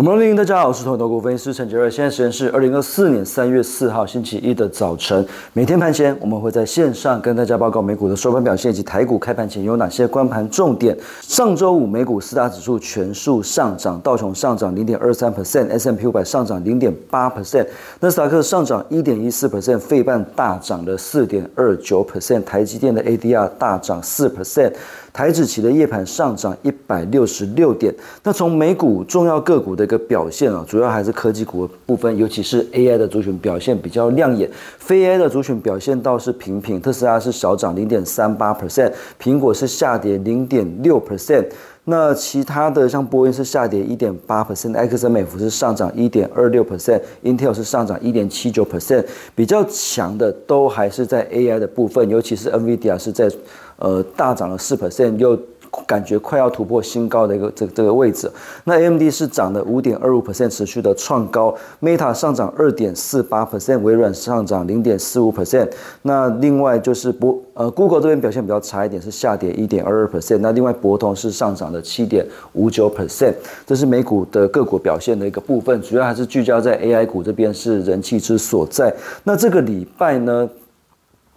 Good morning，大家好，我是头头股分析师陈杰瑞。现在时间是二零二四年三月四号星期一的早晨。每天盘前，我们会在线上跟大家报告美股的收盘表现以及台股开盘前有哪些关盘重点。上周五美股四大指数全数上涨，道琼上涨零点二三 percent，S M P 五百上涨零点八 percent，纳斯达克上涨一点一四 percent，费半大涨了四点二九 percent，台积电的 A D R 大涨四 percent。台指期的夜盘上涨一百六十六点。那从美股重要个股的一个表现啊，主要还是科技股的部分，尤其是 AI 的族群表现比较亮眼。非 AI 的族群表现倒是平平，特斯拉是小涨零点三八 percent，苹果是下跌零点六 percent。那其他的像波音是下跌一点八 percent，XMF 是上涨一点二六 percent，Intel 是上涨一点七九 percent。比较强的都还是在 AI 的部分，尤其是 NVIDIA 是在。呃，大涨了四 percent，又感觉快要突破新高的一个这这个位置。那 AMD 是涨了五点二五 percent，持续的创高。Meta 上涨二点四八 percent，微软上涨零点四五 percent。那另外就是博呃 Google 这边表现比较差一点，是下跌一点二二 percent。那另外博通是上涨了七点五九 percent。这是美股的个股表现的一个部分，主要还是聚焦在 AI 股这边是人气之所在。那这个礼拜呢？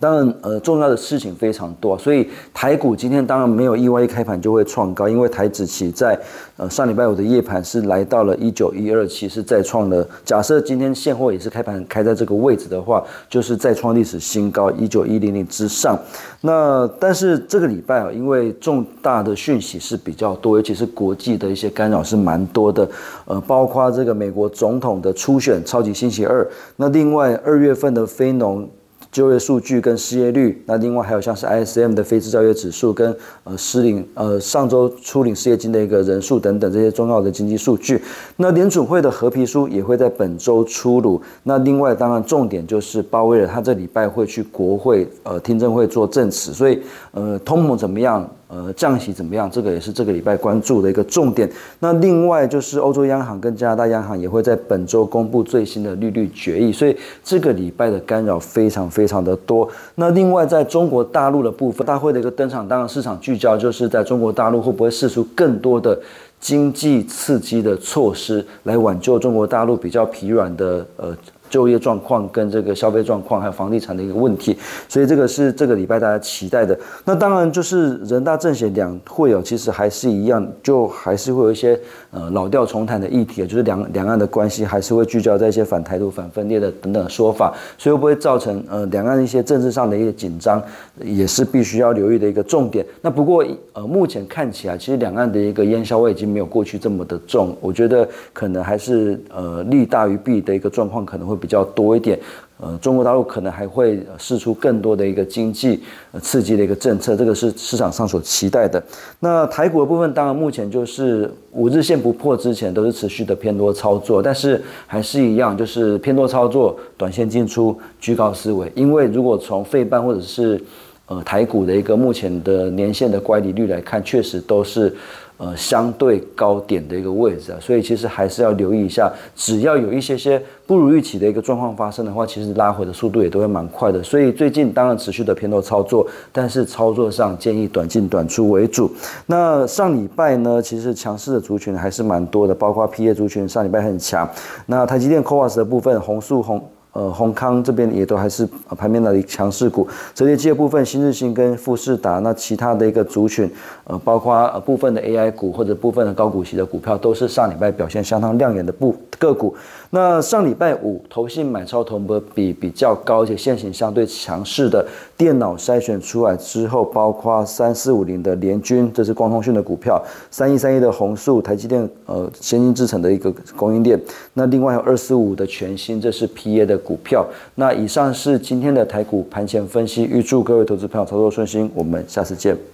当然，呃，重要的事情非常多，所以台股今天当然没有意外，一开盘就会创高，因为台指期在呃上礼拜五的夜盘是来到了一九一二七，是再创了。假设今天现货也是开盘开在这个位置的话，就是再创历史新高一九一零零之上。那但是这个礼拜啊，因为重大的讯息是比较多，尤其是国际的一些干扰是蛮多的，呃，包括这个美国总统的初选超级星期二，那另外二月份的非农。就业数据跟失业率，那另外还有像是 ISM 的非制造业指数跟呃失领呃上周初领失业金的一个人数等等这些重要的经济数据。那联准会的合皮书也会在本周出炉。那另外当然重点就是鲍威尔他这礼拜会去国会呃听证会做证词，所以呃通膨怎么样？呃，降息怎么样？这个也是这个礼拜关注的一个重点。那另外就是欧洲央行跟加拿大央行也会在本周公布最新的利率决议，所以这个礼拜的干扰非常非常的多。那另外在中国大陆的部分，大会的一个登场，当然市场聚焦就是在中国大陆会不会释出更多的经济刺激的措施，来挽救中国大陆比较疲软的呃。就业状况跟这个消费状况，还有房地产的一个问题，所以这个是这个礼拜大家期待的。那当然就是人大政协两会哦，其实还是一样，就还是会有一些呃老调重弹的议题，就是两两岸的关系还是会聚焦在一些反台独、反分裂的等等说法，所以会不会造成呃两岸一些政治上的一个紧张，也是必须要留意的一个重点。那不过呃目前看起来，其实两岸的一个烟硝味已经没有过去这么的重，我觉得可能还是呃利大于弊的一个状况可能会。比较多一点，呃，中国大陆可能还会试出更多的一个经济刺激的一个政策，这个是市场上所期待的。那台股的部分，当然目前就是五日线不破之前都是持续的偏多操作，但是还是一样，就是偏多操作，短线进出，居高思维。因为如果从费半或者是呃台股的一个目前的年限的乖离率来看，确实都是。呃，相对高点的一个位置啊，所以其实还是要留意一下。只要有一些些不如预期的一个状况发生的话，其实拉回的速度也都会蛮快的。所以最近当然持续的偏多操作，但是操作上建议短进短出为主。那上礼拜呢，其实强势的族群还是蛮多的，包括 P A 族群上礼拜很强。那台积电 c o a s 的部分，红树红。呃，宏康这边也都还是盘面的强势股，折叠机的部分，新日新跟富士达，那其他的一个族群，呃，包括部分的 AI 股或者部分的高股息的股票，都是上礼拜表现相当亮眼的部个股。那上礼拜五，投信买超同波比比较高，且现行相对强势的电脑筛选出来之后，包括三四五零的联军，这是光通讯的股票；三一三一的宏树，台积电呃先进制程的一个供应链。那另外有二四五的全新，这是 P A 的股票。那以上是今天的台股盘前分析，预祝各位投资朋友操作顺心，我们下次见。